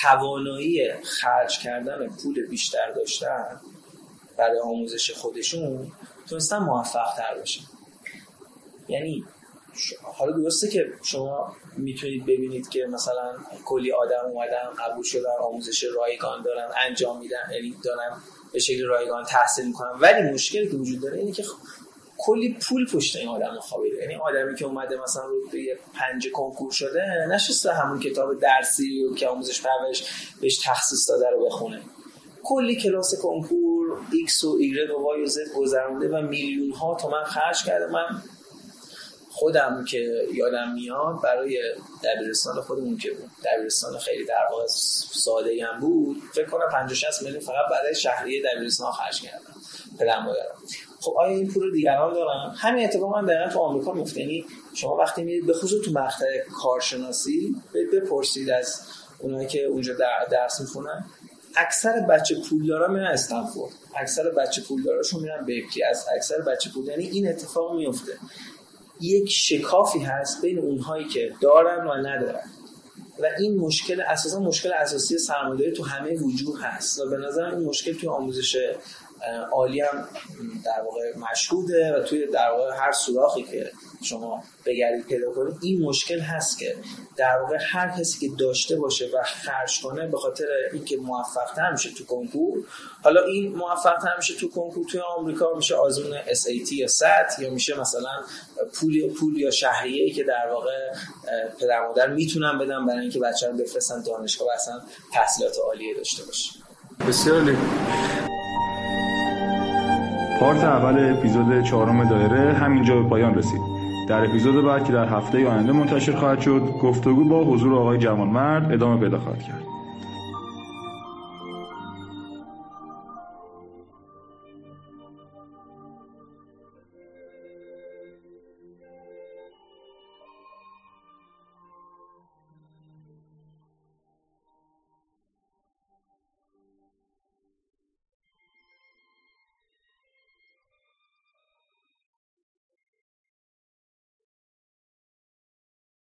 توانایی خرج کردن پول بیشتر داشتن برای آموزش خودشون تونستن موفق تر باشن. یعنی حالا درسته که شما می‌تونید ببینید که مثلا کلی آدم اومدن قبول شدن آموزش رایگان دارن انجام میدن یعنی دارن به شکل رایگان تحصیل می‌کنن. ولی مشکلی که وجود داره اینه که کلی پول پشت این آدم خوابیده. یعنی آدمی که اومده مثلا رو به پنج کنکور شده نشسته همون کتاب درسی و که آموزش پرورش بهش تخصیص داده رو بخونه. کلی کلاس کنکور X و Y و Y و Z گذرونده و میلیون ها تومن خرج کرده. من خودم که یادم میاد برای دبیرستان خودمون که بود. دبیرستان خیلی در واقع ساده هم بود. فکر کنم 50 60 میلیون فقط برای شهریه دبیرستان خرج کردم. پدرم خب آیا این پول رو دیگران دارن؟ همین اتفاق من دقیقا تو آمریکا میفته. یعنی شما وقتی میرید به خصوص تو مقطع کارشناسی بپرسید از اونایی که اونجا درس می‌خونن. اکثر بچه پولدارا میرن استنفورد. اکثر بچه پولداراشون میرن ببکی از اکثر بچه پول یعنی این اتفاق میفته یک شکافی هست بین اونهایی که دارن و ندارن. و این مشکل اساسا مشکل اساسی سرمایه‌داری تو همه وجود هست. و به نظر این مشکل تو آموزش عالی هم در واقع مشهوده و توی در واقع هر سوراخی که شما بگردید پیدا کنید این مشکل هست که در واقع هر کسی که داشته باشه و خرج کنه به خاطر اینکه موفق تر میشه تو کنکور حالا این موفق تر میشه تو کنکور توی آمریکا میشه آزمون SAT یا SAT یا میشه مثلا پول پول یا شهریه که در واقع پدر مادر می‌تونن بدن برای اینکه بچه رو بفرستن دانشگاه و اصلا تحصیلات عالیه داشته باشه. بسیار پارت اول اپیزود چهارم دایره همینجا به پایان رسید. در اپیزود بعد که در هفته آینده منتشر خواهد شد گفتگو با حضور آقای جوانمرد ادامه پیدا خواهد کرد.